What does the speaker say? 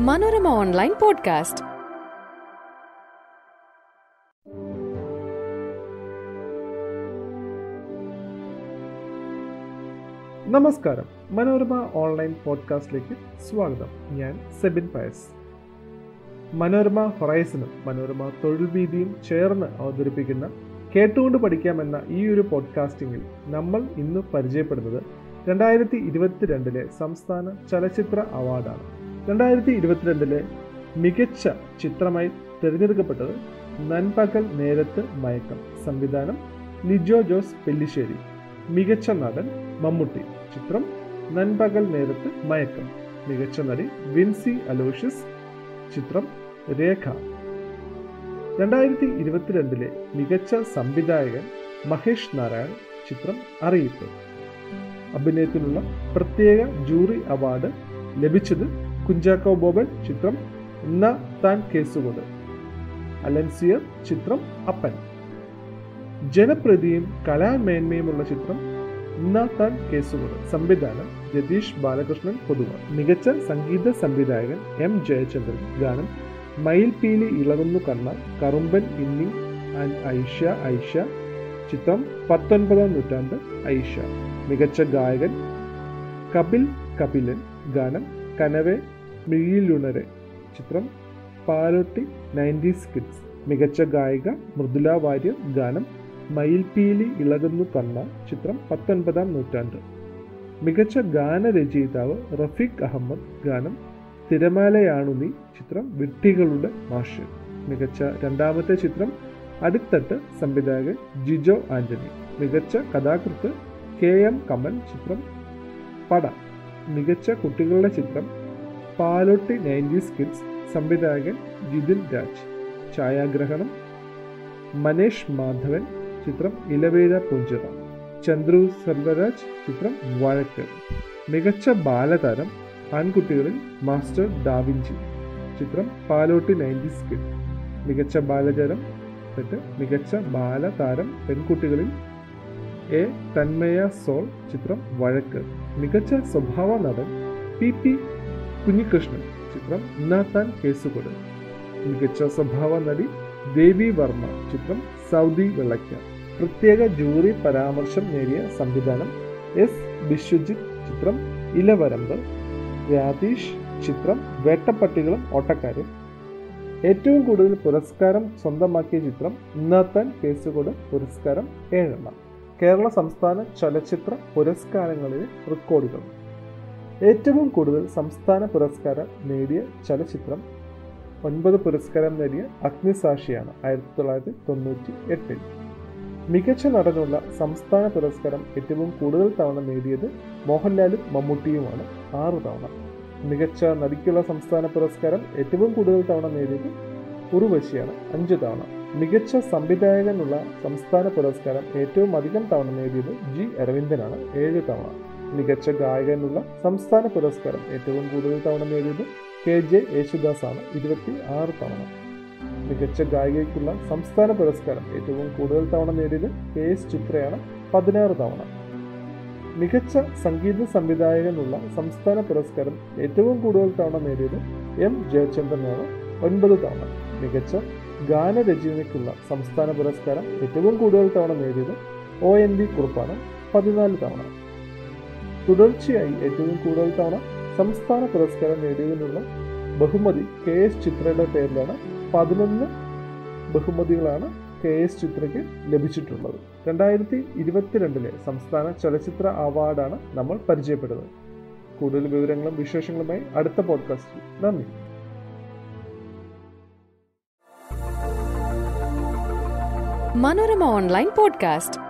Manorama online podcast. നമസ്കാരം. Manorama online പോഡ്കാസ്റ്റിലേക്ക് സ്വാഗതം. ഞാൻ സെബിൻ പയസ്. മനോരമ ഹൊറൈസനും മനോരമ തൊഴിൽ വീതിയും ചേർന്ന് അവതരിപ്പിക്കുന്ന കേട്ടുകൊണ്ട് പഠിക്കാമെന്ന ഈ ഒരു പോഡ്കാസ്റ്റിംഗിൽ നമ്മൾ ഇന്ന് പരിചയപ്പെടുന്നത് രണ്ടായിരത്തി ഇരുപത്തിരണ്ടിലെ സംസ്ഥാന ചലച്ചിത്ര അവാർഡാണ്. രണ്ടായിരത്തി ഇരുപത്തിരണ്ടിലെ മികച്ച ചിത്രമായി തിരഞ്ഞെടുക്കപ്പെട്ടത് നൻപകൽ നേരത്ത് മയക്കം സംവിധാനം ലിജോ ജോസ് പെല്ലിശ്ശേരി. മികച്ച നടൻ മമ്മൂട്ടി. ചിത്രം നൻപകൽ നേരത്ത് മയക്കം. മികച്ച നടി വിൻസി അലോഷ്യസ്. ചിത്രം രേഖ. രണ്ടായിരത്തി ഇരുപത്തിരണ്ടിലെ മികച്ച സംവിധായകൻ മഹേഷ് നാരായൺ. ചിത്രം അറിയിപ്പ്. അഭിനയത്തിനുള്ള പ്രത്യേക ജൂറി അവാർഡ് ലഭിച്ചത് കുഞ്ചാക്കോ ബോബൻ ചിത്രം ന താൻ കേസുകൊണ്ട്. അലൻസിയർ ചിത്രം അപ്പൻ. ജനപ്രതിയും കലാമേന്മയുമുള്ള ചിത്രം ന താൻ കേസുകൊണ്ട്. സംവിധാനം രതീഷ് ബാലകൃഷ്ണൻ പൊതുവ മികച്ച സംഗീത സംവിധായകൻ എം ജയചന്ദ്രൻ. ഗാനം മയിൽപീലി ഇളകുന്നു കണ്ണ കറുമ്പൻ ഇന്നി ആൻഡ് ഐഷ ഐഷ. ചിത്രം പത്തൊൻപതാം നൂറ്റാണ്ട് ഐഷ. മികച്ച ഗായകൻ കപിൽ കപിലൻ. ഗാനം കനവെ മിഴിയിലുണരെ. ചിത്രം പാലോട്ടി നയന്റീസ് കിഡ്സ്. മികച്ച ഗായിക മൃദുല വാര്യർ ഗാനം മയിൽപീലി ഇളകുന്നു കണ്ണ. ചിത്രം പത്തൊൻപതാം നൂറ്റാണ്ട്. മികച്ച ഗാനരചയിതാവ് റഫീഖ് അഹമ്മദ് ഗാനം തിരമാലയാണു നീ. ചിത്രം വിട്ടികളുടെ മാഷ്. മികച്ച രണ്ടാമത്തെ ചിത്രം അടുത്തട്ട് സംവിധായകൻ ജിജോ ആന്റണി. മികച്ച കഥാകൃത്ത് കെ എം കമൽ. ചിത്രം പട. മികച്ച കുട്ടികളുടെ ചിത്രം പാലോട്ടി നയന്റീസ് കിഡ്സ് സംവിധായകൻ ജിതിൻ രാജ്. ഛായാഗ്രഹണം മനേഷ് മാധവൻ ചിത്രം ഇലവേഴ പൂഞ്ചിറ. ചന്ദ്രു സർവരാജ് ചിത്രം വഴക്ക് മികച്ച ബാലതാരം ആൺകുട്ടികളിൽ മാസ്റ്റർ ഡാവിഞ്ചി. ചിത്രം പാലോട്ടി നയന്റീസ് കിഡ് മികച്ച ബാലചരം എന്നിട്ട് മികച്ച ബാലതാരം പെൺകുട്ടികളിൽ എ തന്മയ സോൾ ചിത്രം വഴക്ക് മികച്ച സ്വഭാവ നടൻ പി പി കുഞ്ഞികൃഷ്ണൻ ചിത്രം ഇന്നാത്താൻ കേസുകൊട് മികച്ച സ്വഭാവ നടി ദേവി വർമ്മ ചിത്രം സൗദി വെള്ളയ്ക്ക. പ്രത്യേക ജൂറി പരാമർശം നേടിയ സംവിധാനം എസ് വിശ്വജിത് ചിത്രം ഇലവരമ്പ്. രാതീഷ് ചിത്രം വേട്ടപ്പട്ടികളും ഓട്ടക്കാരും. ഏറ്റവും കൂടുതൽ പുരസ്കാരം സ്വന്തമാക്കിയ ചിത്രം ഇന്നാത്താൻ കേസുകൊട് പുരസ്കാരം ഏഴെണ്ണം. കേരള സംസ്ഥാന ചലച്ചിത്ര പുരസ്കാരങ്ങളിലെ റെക്കോർഡുകൾ. ഏറ്റവും കൂടുതൽ സംസ്ഥാന പുരസ്കാരം നേടിയ ചലച്ചിത്രം ഒൻപത് പുരസ്കാരം നേടിയ അഗ്നിസാക്ഷിയാണ് ആയിരത്തി തൊള്ളായിരത്തി തൊണ്ണൂറ്റി എട്ടിൽ. മികച്ച നടനുള്ള സംസ്ഥാന പുരസ്കാരം ഏറ്റവും കൂടുതൽ തവണ നേടിയത് മോഹൻലാലും മമ്മൂട്ടിയുമാണ്. ആറ് തവണ. മികച്ച നടിക്കുള്ള സംസ്ഥാന പുരസ്കാരം ഏറ്റവും കൂടുതൽ തവണ നേടിയത് ഉറുവശിയാണ്. അഞ്ച് തവണ. മികച്ച സംവിധായകനുള്ള സംസ്ഥാന പുരസ്കാരം ഏറ്റവും അധികം തവണ നേടിയത് ജി അരവിന്ദനാണ്. ഏഴ് തവണ. മികച്ച ഗായകനുള്ള സംസ്ഥാന പുരസ്കാരം ഏറ്റവും കൂടുതൽ തവണ നേടിയത് കെ ജെ യേശുദാസ് ആണ് ഇരുപത്തി ആറ് തവണ. മികച്ച ഗായികയ്ക്കുള്ള സംസ്ഥാന പുരസ്കാരം ഏറ്റവും കൂടുതൽ തവണ നേടിയത് കെ എസ് ചിത്രയാണ്. പതിനാറ് തവണ. മികച്ച സംഗീത സംവിധായകനുള്ള സംസ്ഥാന പുരസ്കാരം ഏറ്റവും കൂടുതൽ തവണ നേടിയത് എം ജയചന്ദ്രനാണ്. ഒൻപത് തവണ. മികച്ച ഗാനരചനയ്ക്കുള്ള സംസ്ഥാന പുരസ്കാരം ഏറ്റവും കൂടുതൽ തവണ നേടിയത് ഒ എൻ വി കുറുപ്പാണ്. പതിനാല് തവണ. തുടർച്ചയായി ഏറ്റവും കൂടുതൽ തവണ സംസ്ഥാന പുരസ്കാരം നേടിയതിനുള്ള ബഹുമതി കെ എസ് ചിത്രയുടെ പേരിലാണ് പതിനൊന്ന് ബഹുമതികളാണ് കെ എസ് ചിത്രയ്ക്ക് ലഭിച്ചിട്ടുള്ളത്. രണ്ടായിരത്തി ഇരുപത്തിരണ്ടിലെ സംസ്ഥാന ചലച്ചിത്ര അവാർഡാണ് നമ്മൾ പരിചയപ്പെടുന്നത്. കൂടുതൽ വിവരങ്ങളും വിശേഷങ്ങളുമായി അടുത്ത പോഡ്കാസ്റ്റിൽ. നന്ദി. Manorama online podcast.